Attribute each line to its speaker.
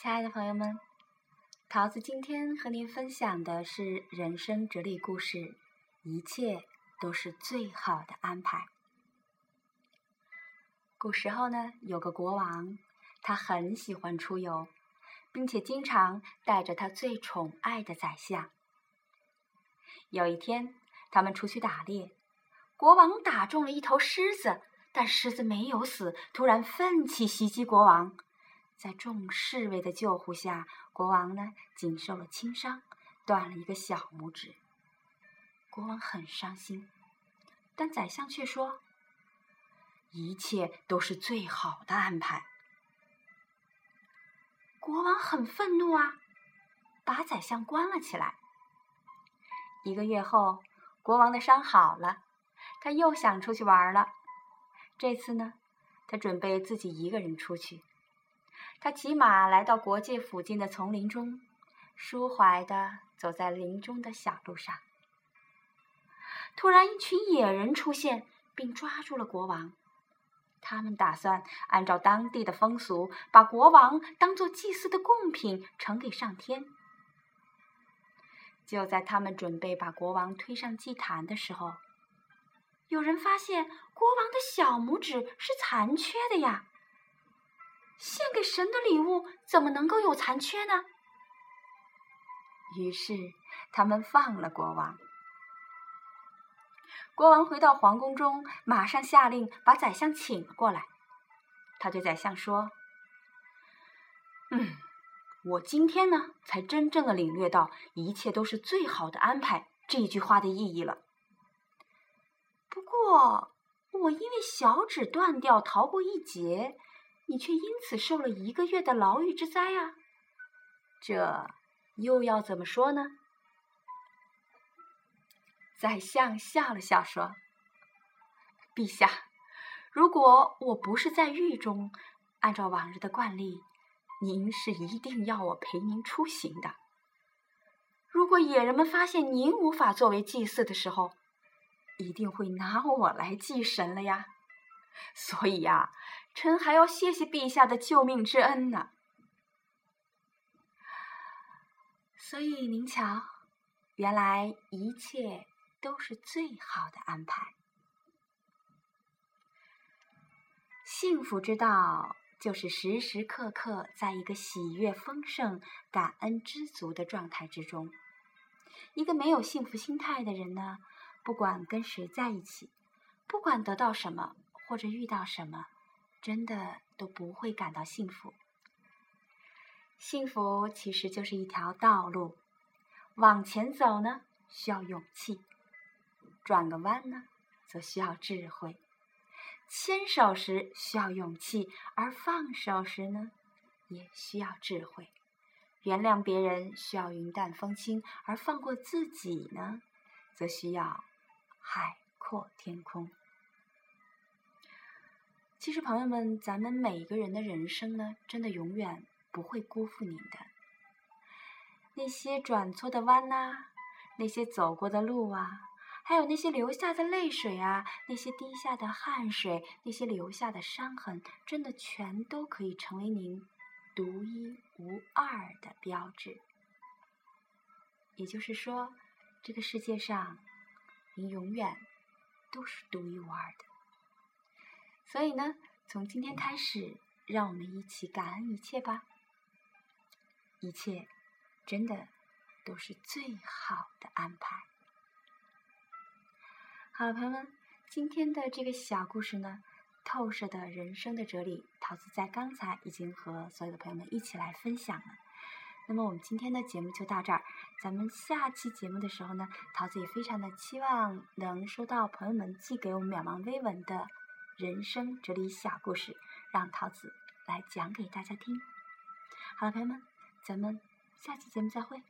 Speaker 1: 亲爱的朋友们，桃子今天和您分享的是人生哲理故事：一切都是最好的安排。古时候呢，有个国王，他很喜欢出游，并且经常带着他最宠爱的宰相。有一天，他们出去打猎，国王打中了一头狮子，但狮子没有死，突然奋起袭击国王。在众侍卫的救护下，国王呢仅受了轻伤，断了一个小拇指。国王很伤心，但宰相却说：“一切都是最好的安排。”国王很愤怒啊，把宰相关了起来。一个月后，国王的伤好了，他又想出去玩了。这次呢，他准备自己一个人出去。他骑马来到国界附近的丛林中，舒怀地走在林中的小路上。突然，一群野人出现，并抓住了国王。他们打算按照当地的风俗，把国王当做祭祀的贡品呈给上天。就在他们准备把国王推上祭坛的时候，有人发现国王的小拇指是残缺的呀。献给神的礼物怎么能够有残缺呢？于是他们放了国王。国王回到皇宫中，马上下令把宰相请了过来。他对宰相说：“嗯，我今天呢，才真正的领略到‘一切都是最好的安排’这句话的意义了。不过，我因为小指断掉，逃过一劫。”你却因此受了一个月的牢狱之灾啊！这又要怎么说呢？宰相笑了笑说：“陛下，如果我不是在狱中，按照往日的惯例，您是一定要我陪您出行的。如果野人们发现您无法作为祭祀的时候，一定会拿我来祭神了呀。”所以呀，臣还要谢谢陛下的救命之恩呢。所以您瞧，原来一切都是最好的安排。幸福之道，就是时时刻刻在一个喜悦丰盛、感恩知足的状态之中。一个没有幸福心态的人呢，不管跟谁在一起，不管得到什么。或者遇到什么，真的都不会感到幸福。幸福其实就是一条道路，往前走呢需要勇气，转个弯呢则需要智慧。牵手时需要勇气，而放手时呢也需要智慧。原谅别人需要云淡风轻，而放过自己呢，则需要海阔天空。其实，朋友们，咱们每一个人的人生呢，真的永远不会辜负您的。那些转错的弯呐，那些走过的路啊，还有那些流下的泪水啊，那些滴下的汗水，那些留下的伤痕，真的全都可以成为您独一无二的标志。也就是说，这个世界上，您永远都是独一无二的。所以呢，从今天开始，让我们一起感恩一切吧。一切真的都是最好的安排。好了，朋友们，今天的这个小故事呢，透射的人生的哲理，桃子在刚才已经和所有的朋友们一起来分享了。那么我们今天的节目就到这儿，咱们下期节目的时候呢，桃子也非常的期望能收到朋友们寄给我们渺茫微文的。人生哲理小故事，让桃子来讲给大家听。好了，朋友们，咱们下期节目再会。